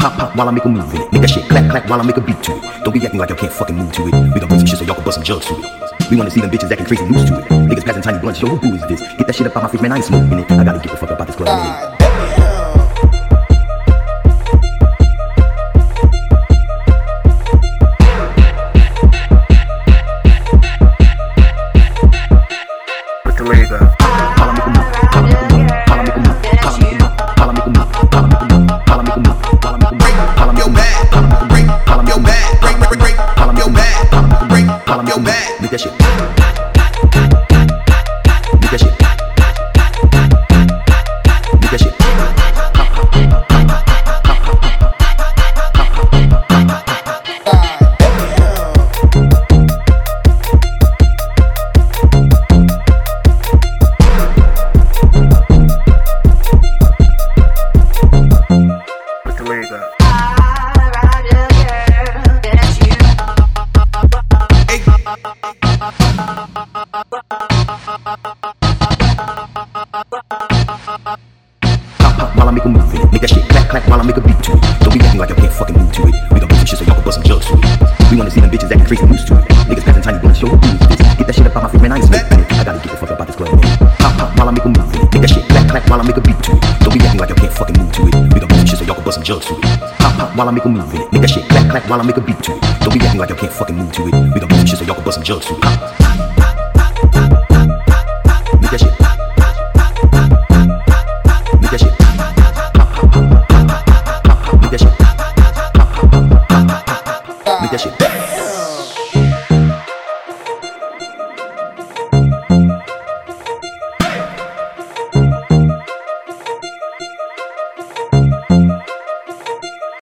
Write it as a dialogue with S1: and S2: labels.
S1: Pop pop while I make a move in it. Make that shit clap clap while I make a beat to it. Don't be acting like y'all can't fucking move to it. We gon' do some shit so y'all can bust some jugs to it. We wanna see them bitches acting crazy loose to it. Niggas passing tiny blunts, yo, who is this? Get that shit up out my face, man, I ain't smoking it. I gotta get the fuck up out this club. Man. Make that shit. Make that shit. Make that shit.
S2: Put the
S1: while I make a move. Make that shit clap clap while I make a beat to it. Don't be acting like y'all can't fucking move to it. We gon' do some shit so y'all can bust some jugs to it. We wanna see them bitches acting crazy loose to it. Niggas passing tiny blunts, yo, who is this? Get that shit up out my face, man, I ain't smoking it. I gotta get the fuck up out this club. Pop pop while I make a move. Make that shit clap clap while I make a beat to it. Don't be acting like y'all can't fucking move to it. We gon' do some shit so y'all can bust some jugs to it. Pop pop while I make a move. Make that shit clap clap while I make a beat to it. Don't be acting like y'all can't fucking move to it. We gon' do some shit so y'all can bust some jugs to it. Make